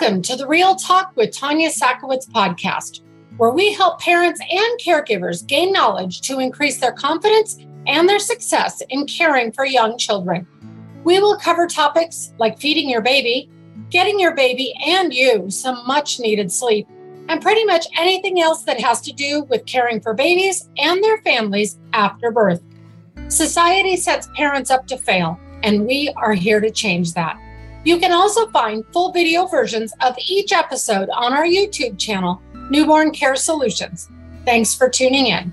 Welcome to the Real Talk with Tanya Sakowitz podcast, where we help parents and caregivers gain knowledge to increase their confidence and their success in caring for young children. We will cover topics like feeding your baby, getting your baby and you some much needed sleep, and pretty much anything else that has to do with caring for babies and their families after birth. Society sets parents up to fail, and we are here to change that. You can also find full video versions of each episode on our YouTube channel, Newborn Care Solutions. Thanks for tuning in.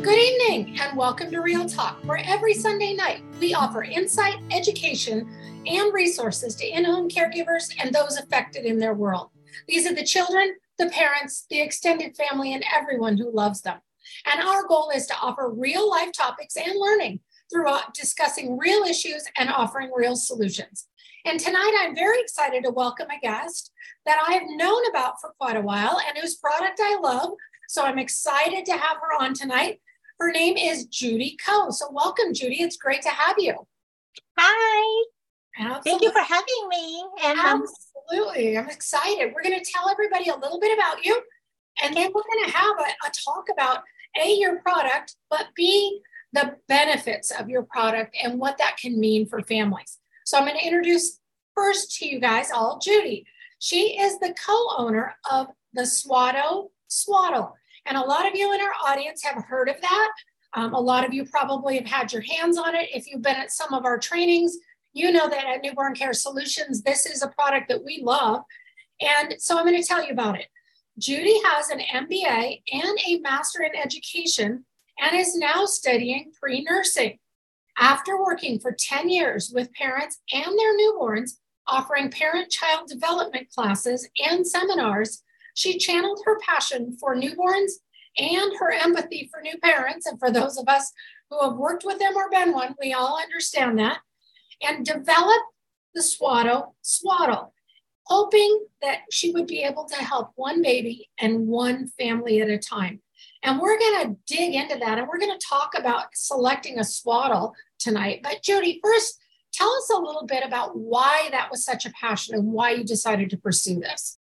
Good evening, and welcome to Real Talk, where every Sunday night we offer insight, education, and resources to in home caregivers and those affected in their world. These are the children, the parents, the extended family, and everyone who loves them. And our goal is to offer real life topics and learning through discussing real issues and offering real solutions. And tonight I'm very excited to welcome a guest that I have known about for quite a while and whose product I love. So I'm excited to have her on tonight. Her name is Judy Coe. So welcome, Judy. It's great to have you. Hi. Absolutely. Thank you for having me. And um, absolutely, I'm excited. We're going to tell everybody a little bit about you, and then we're going to have a, a talk about a your product, but b the benefits of your product and what that can mean for families. So I'm going to introduce first to you guys all Judy. She is the co-owner of the Swado Swaddle, and a lot of you in our audience have heard of that. Um, a lot of you probably have had your hands on it. If you've been at some of our trainings, you know that at Newborn Care Solutions, this is a product that we love. And so I'm going to tell you about it. Judy has an MBA and a Master in Education and is now studying pre nursing. After working for 10 years with parents and their newborns, offering parent child development classes and seminars, she channeled her passion for newborns and her empathy for new parents. And for those of us who have worked with them or been one, we all understand that and developed the Swado swaddle, hoping that she would be able to help one baby and one family at a time. And we're going to dig into that and we're going to talk about selecting a swaddle tonight. But Judy, first, tell us a little bit about why that was such a passion and why you decided to pursue this.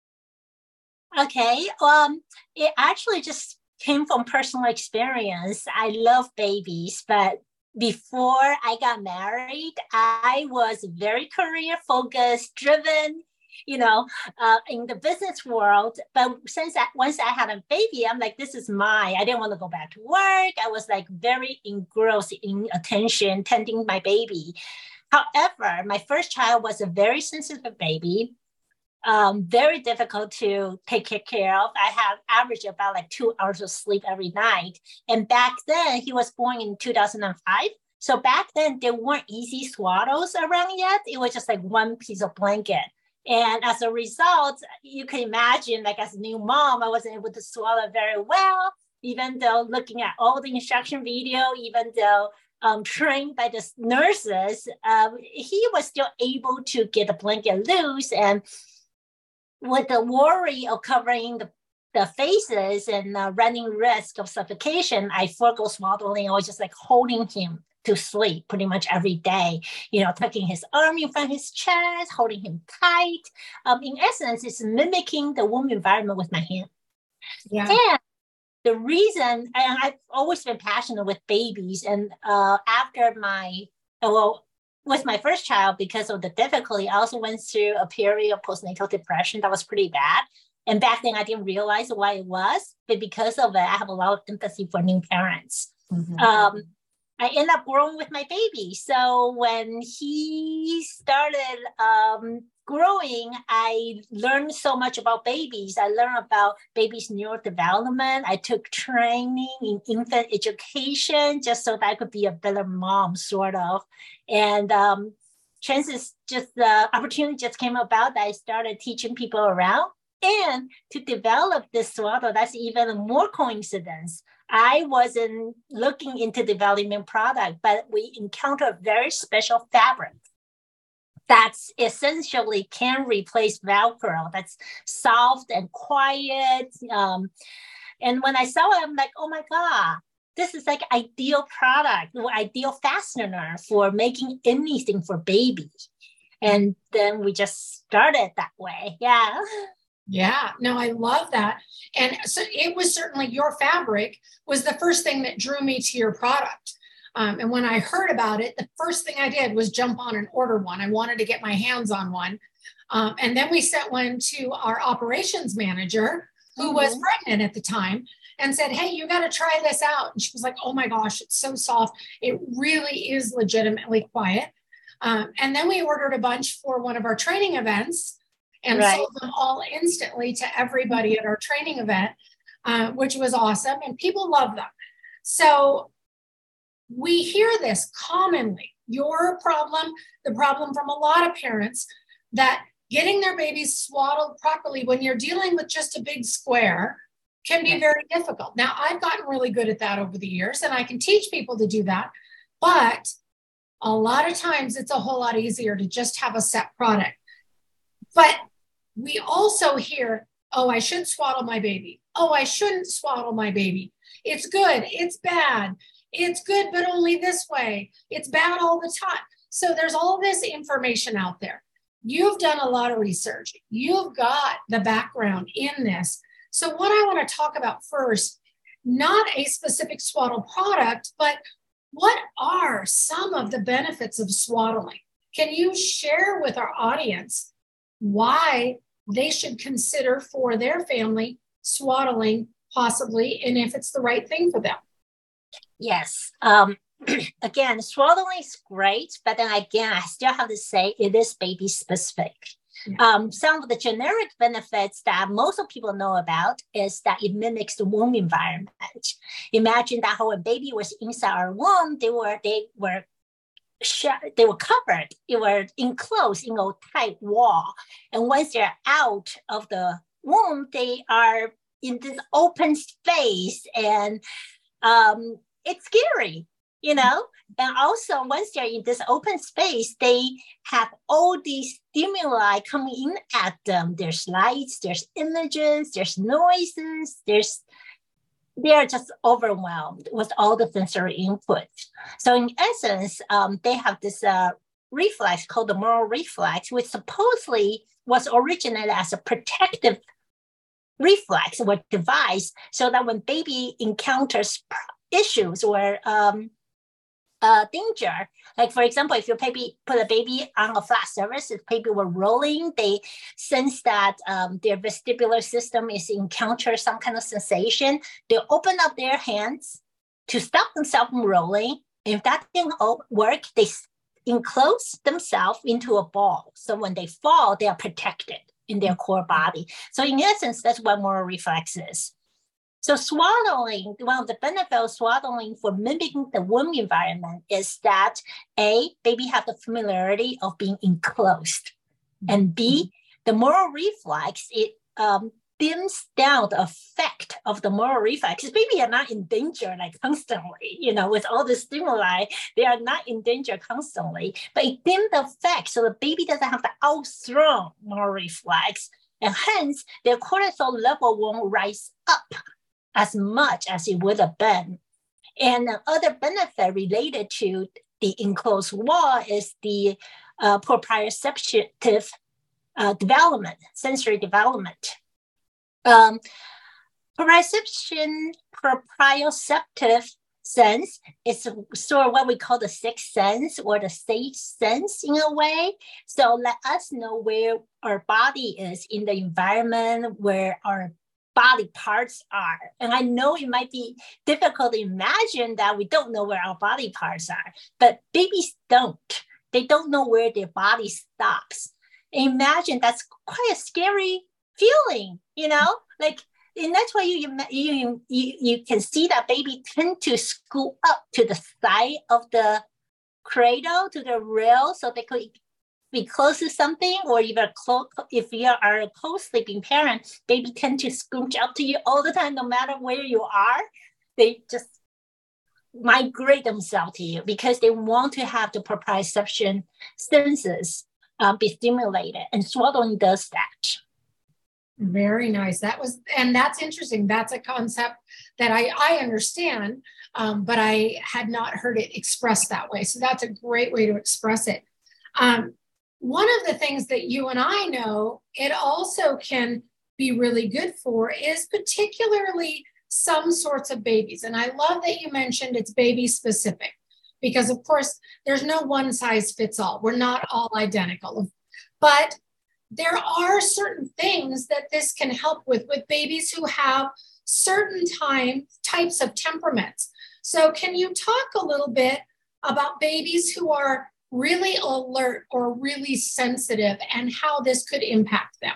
Okay. Um, it actually just came from personal experience. I love babies, but before I got married, I was very career focused, driven, you know, uh, in the business world. But since I, once I had a baby, I'm like, this is mine. I didn't want to go back to work. I was like very engrossed in attention, tending my baby. However, my first child was a very sensitive baby um, very difficult to take care of. I have average about like two hours of sleep every night. And back then, he was born in 2005. So back then, there weren't easy swaddles around yet. It was just like one piece of blanket. And as a result, you can imagine, like as a new mom, I wasn't able to swaddle very well, even though looking at all the instruction video, even though um, trained by the nurses, um, he was still able to get the blanket loose and with the worry of covering the, the faces and uh, running risk of suffocation, I forego swaddling. I was just like holding him to sleep pretty much every day, you know, tucking his arm in front of his chest, holding him tight. Um, in essence, it's mimicking the womb environment with my hand. Yeah. And the reason, and I've always been passionate with babies, and uh, after my, well, with my first child, because of the difficulty, I also went through a period of postnatal depression that was pretty bad. And back then, I didn't realize why it was, but because of it, I have a lot of empathy for new parents. Mm-hmm. Um, I end up growing with my baby. So when he started um, growing, I learned so much about babies. I learned about babies' neurodevelopment. I took training in infant education just so that I could be a better mom, sort of. And um, chances just the opportunity just came about that I started teaching people around. And to develop this swaddle, that's even more coincidence. I wasn't looking into developing product, but we encountered a very special fabric that's essentially can replace Velcro. That's soft and quiet. Um, and when I saw it, I'm like, oh my God, this is like ideal product or ideal fastener for making anything for baby. And then we just started that way. Yeah. Yeah, no, I love that. And so it was certainly your fabric was the first thing that drew me to your product. Um, and when I heard about it, the first thing I did was jump on and order one. I wanted to get my hands on one. Um, and then we sent one to our operations manager, who mm-hmm. was pregnant at the time, and said, Hey, you got to try this out. And she was like, Oh my gosh, it's so soft. It really is legitimately quiet. Um, and then we ordered a bunch for one of our training events and right. sold them all instantly to everybody at our training event, uh, which was awesome. And people love them. So we hear this commonly your problem, the problem from a lot of parents that getting their babies swaddled properly when you're dealing with just a big square can be very difficult. Now, I've gotten really good at that over the years, and I can teach people to do that. But a lot of times it's a whole lot easier to just have a set product. But we also hear, oh, I should swaddle my baby. Oh, I shouldn't swaddle my baby. It's good. It's bad. It's good, but only this way. It's bad all the time. So there's all this information out there. You've done a lot of research. You've got the background in this. So, what I want to talk about first, not a specific swaddle product, but what are some of the benefits of swaddling? Can you share with our audience why they should consider for their family swaddling possibly and if it's the right thing for them? Yes. Um, again, swaddling is great, but then again, I still have to say it is baby specific. Yeah. Um, some of the generic benefits that most of people know about is that it mimics the womb environment. Imagine that when baby was inside our womb, they were they were they were covered, they were enclosed in a tight wall, and once they're out of the womb, they are in this open space, and um, it's scary you know? And also once they're in this open space they have all these stimuli coming in at them. There's lights there's images there's noises there's they're just overwhelmed with all the sensory input. So in essence um, they have this uh, reflex called the Moro reflex which supposedly was originated as a protective reflex or device so that when baby encounters issues or um, uh, danger. Like for example, if your baby put a baby on a flat surface, if baby were rolling, they sense that um, their vestibular system is encounter some kind of sensation. They open up their hands to stop themselves from rolling. If that didn't work, they enclose themselves into a ball. So when they fall, they are protected in their core body. So in essence, that's what Moro reflex is. So swaddling, one of the benefits of swaddling for mimicking the womb environment is that A, baby have the familiarity of being enclosed. And B, the Moro reflex, it um, dims down the effect of the Moro reflex. Baby are not in danger like constantly, you know, with all the stimuli, they are not in danger constantly, but it dims the effect so the baby doesn't have the outthrown Moro reflex. And hence their cortisol level won't rise up as much as it would have been. And other benefit related to the enclosed wall is the uh, proprioceptive uh, development, sensory development. Um, proprioception, proprioceptive sense is sort of what we call the sixth sense or the safe sense in a way. So let us know where our body is in the environment, where our body parts are. And I know it might be difficult to imagine that we don't know where our body parts are, but babies don't. They don't know where their body stops. Imagine that's quite a scary feeling, you know? Like, and that's why you, you, you, you can see that baby tend to scoot up to the side of the cradle, to the rail, so they could be close to something, or even if you are a co-sleeping parent, baby tend to scooch up to you all the time, no matter where you are. They just migrate themselves to you because they want to have the proprioception senses uh, be stimulated, and swaddling does that. Very nice. That was, and that's interesting. That's a concept that I, I understand, um, but I had not heard it expressed that way. So that's a great way to express it. Um, one of the things that you and I know it also can be really good for is particularly some sorts of babies. And I love that you mentioned it's baby specific because, of course, there's no one size fits all. We're not all identical. But there are certain things that this can help with with babies who have certain time types of temperaments. So can you talk a little bit about babies who are really alert or really sensitive and how this could impact them?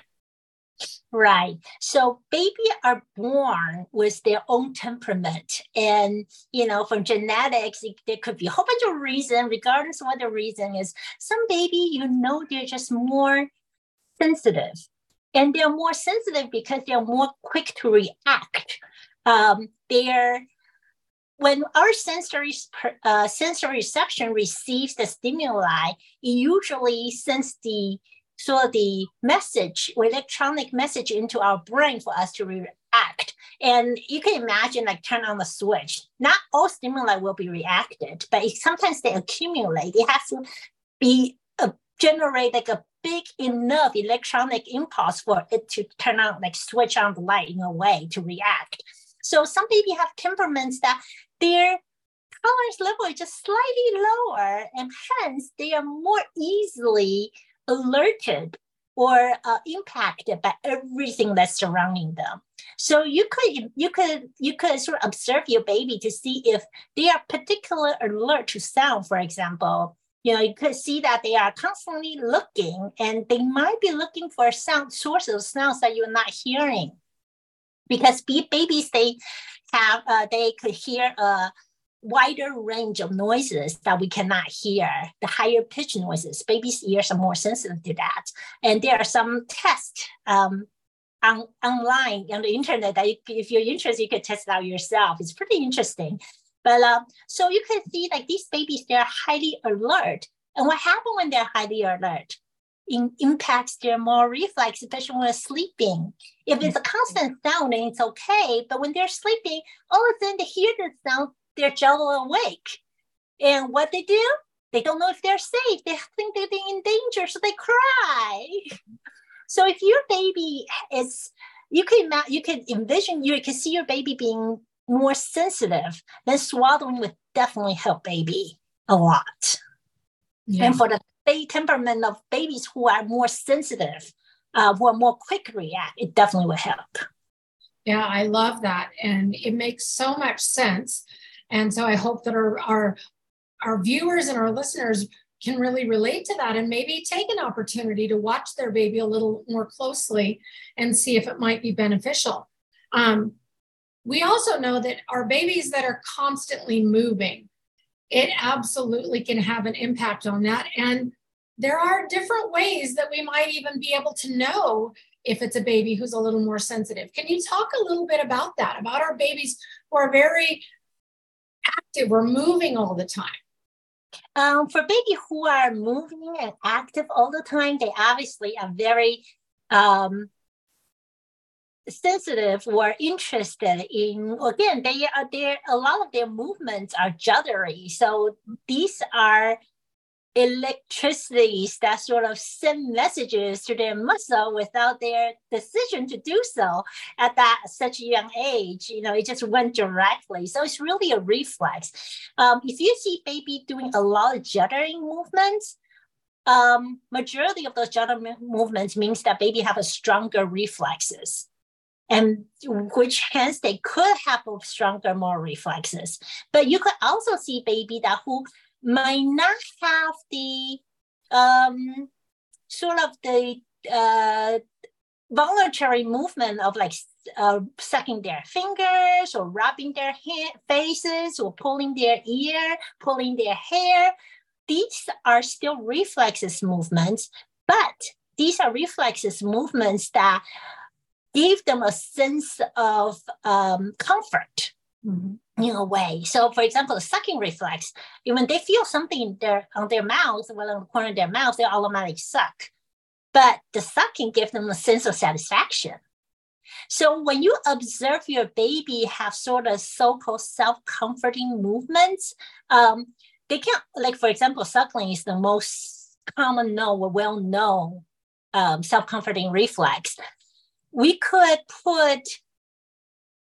Right. So baby are born with their own temperament. And, you know, from genetics, it, there could be a whole bunch of reasons, regardless of what the reason is. Some baby, you know, they're just more sensitive. And they're more sensitive because they're more quick to react. Um, they're when our sensory uh, sensory reception receives the stimuli, it usually sends the so the message electronic message into our brain for us to react. And you can imagine like turn on the switch. Not all stimuli will be reacted, but it, sometimes they accumulate. It has to be a, generate like a big enough electronic impulse for it to turn on, like switch on the light in a way to react. So some people have temperaments that their tolerance level is just slightly lower, and hence they are more easily alerted or uh, impacted by everything that's surrounding them. So you could you could you could sort of observe your baby to see if they are particularly alert to sound, for example. You know, you could see that they are constantly looking and they might be looking for sound sources of sounds that you're not hearing. Because babies, they have uh, they could hear a wider range of noises that we cannot hear, the higher pitch noises. Babies' ears are more sensitive to that. And there are some tests um, on, online on the internet that you, if you're interested, you could test out yourself. It's pretty interesting. But uh, so you can see like these babies, they're highly alert. And what happens when they're highly alert? In, impacts their Moro reflex, especially when they're sleeping. If it's a constant sound, then it's okay. But when they're sleeping, all of a sudden they hear the sound, they're jello awake. And what they do? They don't know if they're safe. They think they're in danger, so they cry. So if your baby is, you can you can envision you can see your baby being more sensitive. Then swaddling would definitely help baby a lot. Yeah. And for the temperament of babies who are more sensitive, uh, who are more quick react, it definitely will help. Yeah, I love that. And it makes so much sense and so I hope that our, our, our viewers and our listeners can really relate to that and maybe take an opportunity to watch their baby a little more closely and see if it might be beneficial. Um, we also know that our babies that are constantly moving, it absolutely can have an impact on that. And there are different ways that we might even be able to know if it's a baby who's a little more sensitive. Can you talk a little bit about that, about our babies who are very active, we're moving all the time. Um, for baby who are moving and active all the time, they obviously are very um, sensitive or interested in. Again, they are there. A lot of their movements are juddery, so these are electricities that sort of send messages to their muscle without their decision to do so at that such a young age you know it just went directly so it's really a reflex um, if you see baby doing a lot of juddering movements um, majority of those juddering movements means that baby have a stronger reflexes and which hence they could have stronger Moro reflexes but you could also see baby that who might not have the um, sort of the uh, voluntary movement of like uh, sucking their fingers or rubbing their hand, faces or pulling their ear, pulling their hair. These are still reflexes movements, but these are reflexes movements that give them a sense of um, comfort. Mm-hmm in a way. So, for example, the sucking reflex, when they feel something in their, on their mouth, well, on the corner of their mouth, they automatically suck. But the sucking gives them a sense of satisfaction. So when you observe your baby have sort of so-called self-comforting movements, um, they can like for example, suckling is the most common known or well-known um, self-comforting reflex. We could put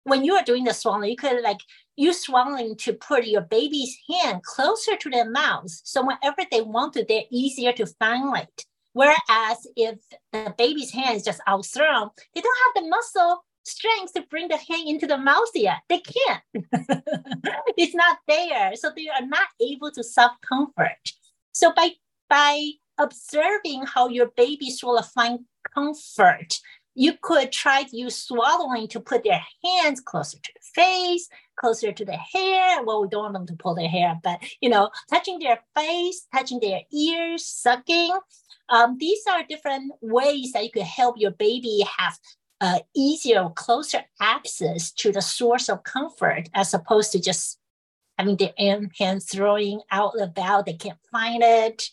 when you are doing the swaddling, you could like use swaddling to put your baby's hand closer to their mouth. So whenever they want to, they're easier to find it. Whereas if the baby's hand is just outthrown, they don't have the muscle strength to bring the hand into the mouth yet. They can't. it's not there. So they are not able to self-comfort. So by by observing how your baby sort of find comfort, you could try to use swaddling to put their hands closer to the face, closer to the hair. Well, we don't want them to pull their hair, but you know, touching their face, touching their ears, sucking. Um, these are different ways that you could help your baby have uh, easier, closer access to the source of comfort as opposed to just having their hands throwing out about. They can't find it.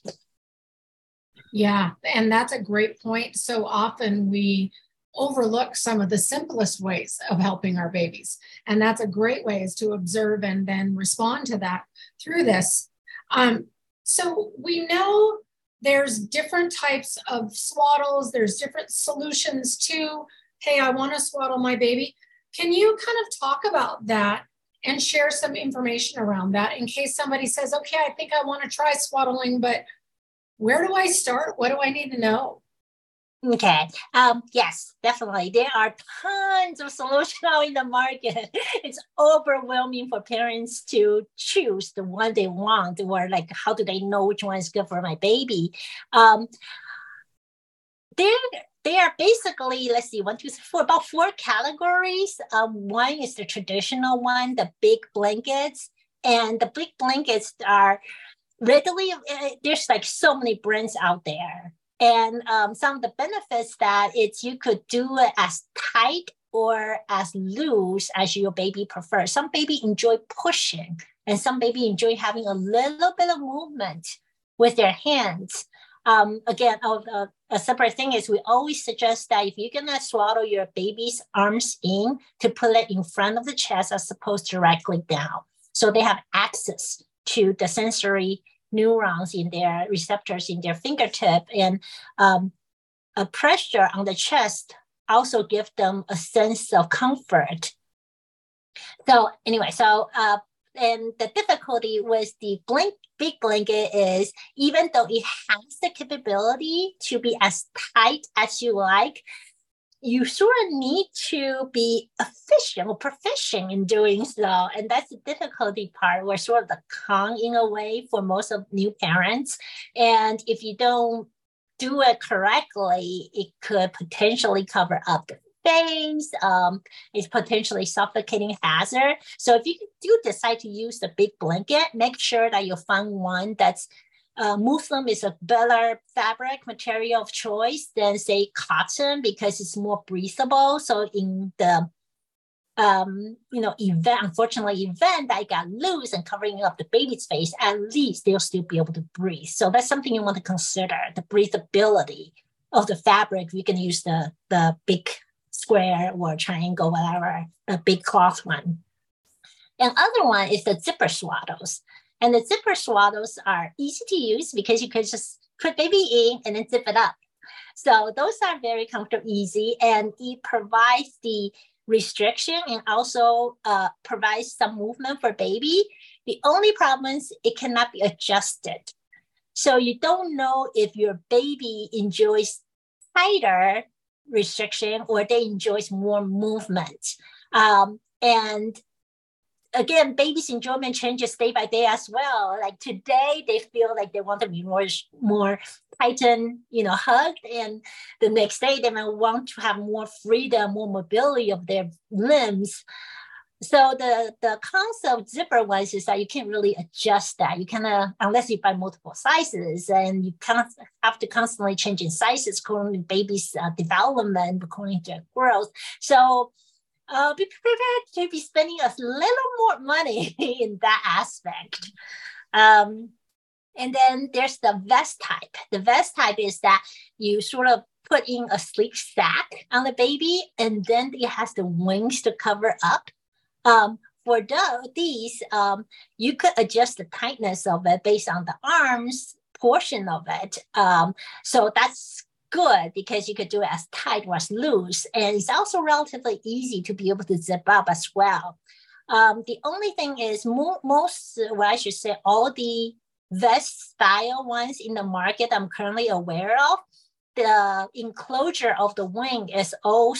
Yeah, and that's a great point. So often we overlook some of the simplest ways of helping our babies. And that's a great way is to observe and then respond to that through this. Um, so we know there's different types of swaddles, there's different solutions to, hey, I want to swaddle my baby. Can you kind of talk about that and share some information around that in case somebody says, okay, I think I want to try swaddling, but where do I start? What do I need to know? Okay. Um, yes, definitely. There are tons of solutions out in the market. It's overwhelming for parents to choose the one they want, or like, how do they know which one is good for my baby? Um, there, they are basically, let's see, one, two, three, four, about four categories. Um, one is the traditional one, the big blankets. And the big blankets are readily, uh, there's like so many brands out there and um, some of the benefits that it's you could do it as tight or as loose as your baby prefers. Some baby enjoy pushing, and some baby enjoy having a little bit of movement with their hands. Um, again, uh, a separate thing is we always suggest that if you're gonna swaddle your baby's arms in, to put it in front of the chest as opposed to directly down, so they have access to the sensory neurons in their receptors in their fingertip and um, a pressure on the chest also give them a sense of comfort. So anyway, so uh, and the difficulty with the blink big blanket is even though it has the capability to be as tight as you like, you sort of need to be efficient or proficient in doing so. And that's the difficulty part. We're sort of the con in a way for most of new parents. And if you don't do it correctly, it could potentially cover up the face. Um, it's potentially suffocating hazard. So if you do decide to use the big blanket, make sure that you find one that's uh, muslin is a better fabric material of choice than say cotton because it's more breathable. So in the um, you know, event, unfortunately, event that got loose and covering up the baby's face, at least they'll still be able to breathe. So that's something you want to consider, the breathability of the fabric. You can use the, the big square or triangle, whatever, a big cloth one. And other one is the zipper swaddles. And the zipper swaddles are easy to use because you can just put baby in and then zip it up. So those are very comfortable, easy, and it provides the restriction and also uh, provides some movement for baby. The only problem is it cannot be adjusted. So you don't know if your baby enjoys tighter restriction or they enjoys more movement. Um, and again, babies' enjoyment changes day by day as well. Like today, they feel like they want to be more more tightened, you know, hugged, and the next day they might want to have more freedom, more mobility of their limbs. So the the concept zipper ones is that you can't really adjust that. You kind of unless you buy multiple sizes, and you of have to constantly change in sizes according to baby's uh, development, according to growth. So uh, be prepared to be spending a little more money in that aspect. Um, and then there's the vest type. The vest type is that you sort of put in a sleep sack on the baby, and then it has the wings to cover up. Um, for the, these, um, you could adjust the tightness of it based on the arms portion of it. Um, so that's good because you could do it as tight or as loose. And it's also relatively easy to be able to zip up as well. Um, the only thing is mo- most, well, I should say all the vest style ones in the market I'm currently aware of, the enclosure of the wing is all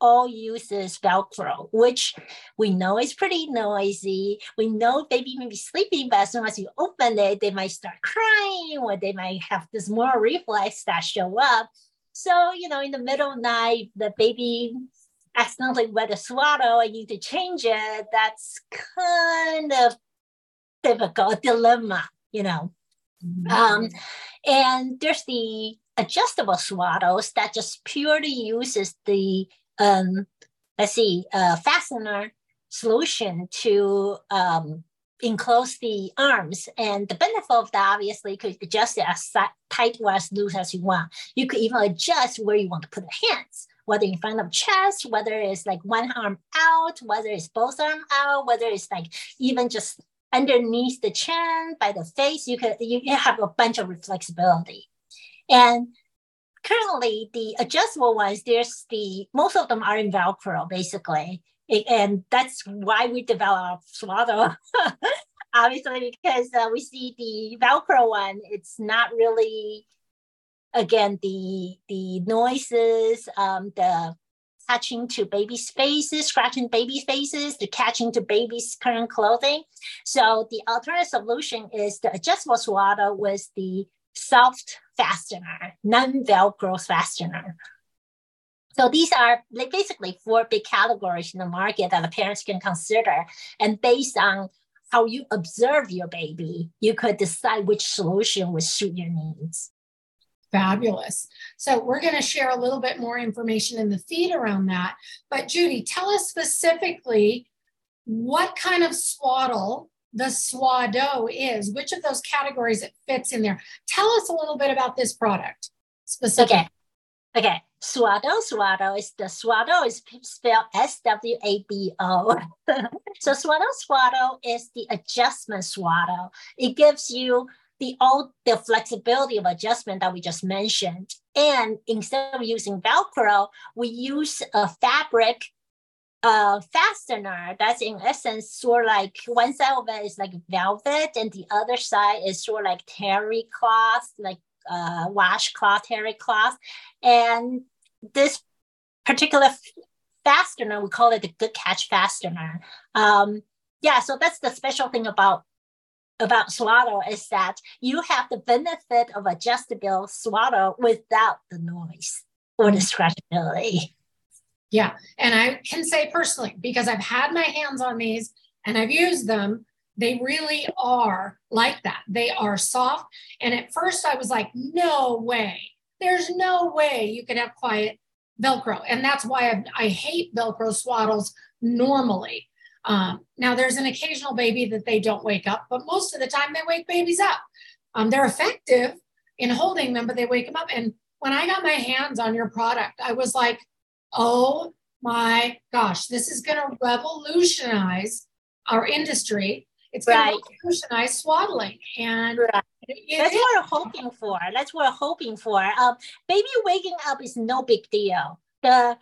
all uses Velcro, which we know is pretty noisy. We know baby may be sleeping, but as soon as you open it, they might start crying or they might have this Moro reflex that show up. So, you know, in the middle of the night, the baby accidentally wet a swaddle and you need to change it. That's kind of difficult dilemma, you know. Mm-hmm. Um, and there's the adjustable swaddles that just purely uses the um, let's see, uh, fastener solution to um, enclose the arms. And the benefit of that, obviously, you could adjust it as tight or as loose as you want. You could even adjust where you want to put the hands, whether in front of chest, whether it's like one arm out, whether it's both arm out, whether it's like even just underneath the chin by the face. You could you have a bunch of flexibility. And currently the adjustable ones, there's the most of them are in Velcro basically, and that's why we develop Swado. Obviously, because uh, we see the Velcro one, it's not really again the the noises, um, the touching to baby's faces, scratching baby's faces, the catching to baby's current clothing. So the alternative solution is the adjustable swaddle with the soft fastener, non-Velcro fastener. So these are basically four big categories in the market that the parents can consider. And based on how you observe your baby, you could decide which solution would suit your needs. Fabulous. So we're going to share a little bit more information in the feed around that. But Judy, tell us specifically what kind of swaddle the Swado is, which of those categories it fits in there. Tell us a little bit about this product specifically. Okay. Okay. Swado, Swaddle is the Swado is spelled S W A D O. so Swado, Swaddle is the adjustment swaddle. It gives you the all the flexibility of adjustment that we just mentioned. And instead of using Velcro, we use a fabric uh, fastener that's in essence sort of like one side of it is like velvet and the other side is sort of like terry cloth, like uh, washcloth, terry cloth. And this particular fastener, we call it the good catch fastener. Um, yeah, so that's the special thing about about Swado is that you have the benefit of adjustable swaddle without the noise or the scratchability. Yeah. And I can say personally, because I've had my hands on these and I've used them, they really are like that. They are soft. And at first I was like, no way. There's no way you can have quiet Velcro. And that's why I, I hate Velcro swaddles normally. Um, now, there's an occasional baby that they don't wake up, but most of the time they wake babies up. Um, they're effective in holding them, but they wake them up. And when I got my hands on your product, I was like, oh my gosh, this is going to revolutionize our industry. It's going right. to revolutionize swaddling. And right. that's what we're hoping for. That's what we're hoping for. Um, baby waking up is no big deal. The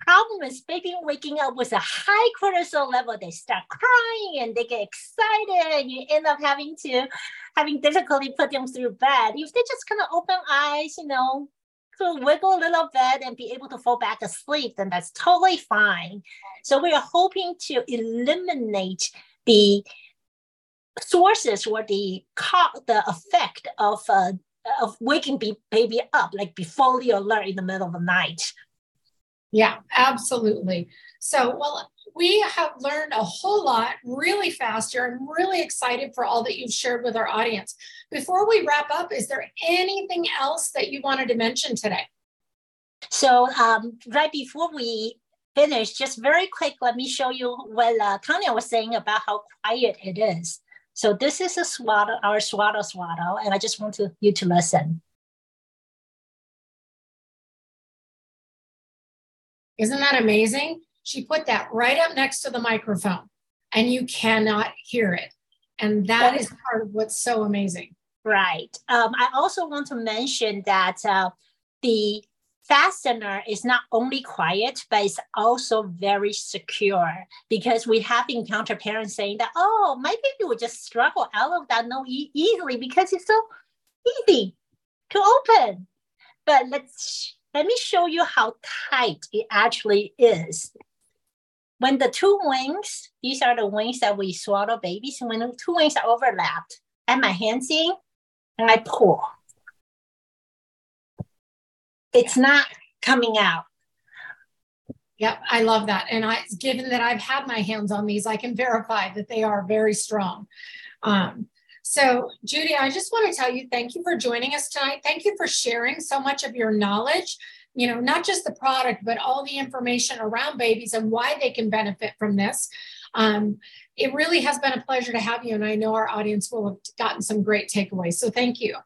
problem is baby waking up with a high cortisol level. They start crying and they get excited, and you end up having to having difficulty put them through bed. If they just kind of open eyes, you know, to wiggle a little bit and be able to fall back asleep, then that's totally fine. So we are hoping to eliminate the sources or the the effect of uh, of waking baby up, like be fully alert in the middle of the night. Yeah, absolutely. So, well, we have learned a whole lot really fast here. I'm really excited for all that you've shared with our audience. Before we wrap up, is there anything else that you wanted to mention today? So, um, right before we finish, just very quick, let me show you what uh, Tanya was saying about how quiet it is. So, this is a swaddle, our Swado swaddle, and I just want to, you to listen. Isn't that amazing? She put that right up next to the microphone and you cannot hear it. And that is part of what's so amazing. Right. Um, I also want to mention that uh, the fastener is not only quiet, but it's also very secure because we have encountered parents saying that, oh, my baby would just struggle out of that no e- easily because it's so easy to open. But let's let me show you how tight it actually is. When the two wings, these are the wings that we swaddle babies, when the two wings are overlapped, and my hands in, and I pull. It's not coming out. Yep, I love that. And I, given that I've had my hands on these, I can verify that they are very strong. Um, so, Judy, I just want to tell you thank you for joining us tonight. Thank you for sharing so much of your knowledge, you know, not just the product, but all the information around babies and why they can benefit from this. Um, it really has been a pleasure to have you, and I know our audience will have gotten some great takeaways. So, thank you.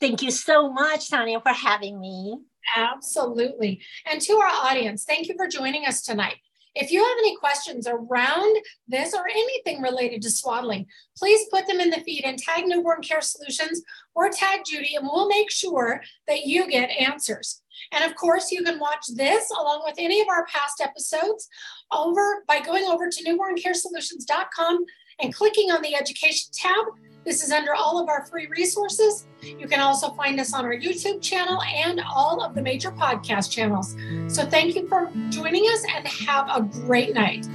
Thank you so much, Tanya, for having me. Absolutely. And to our audience, thank you for joining us tonight. If you have any questions around this or anything related to swaddling, please put them in the feed and tag Newborn Care Solutions or tag Judy, and we'll make sure that you get answers. And of course, you can watch this along with any of our past episodes over by going over to newborncaresolutions.com and clicking on the education tab this is under all of our free resources. You can also find us on our YouTube channel and all of the major podcast channels. So thank you for joining us and have a great night.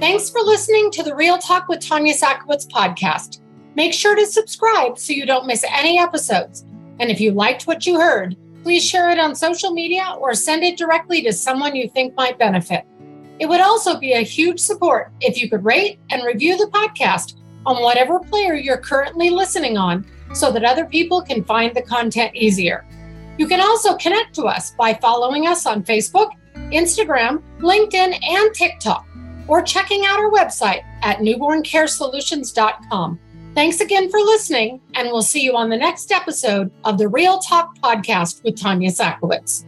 Thanks for listening to the Real Talk with Tanya Sakowitz podcast. Make sure to subscribe so you don't miss any episodes. And if you liked what you heard, please share it on social media or send it directly to someone you think might benefit. It would also be a huge support if you could rate and review the podcast on whatever player you're currently listening on so that other people can find the content easier. You can also connect to us by following us on Facebook, Instagram, LinkedIn, and TikTok, or checking out our website at newborncaresolutions.com. Thanks again for listening, and we'll see you on the next episode of the Real Talk podcast with Tanya Sakowitz.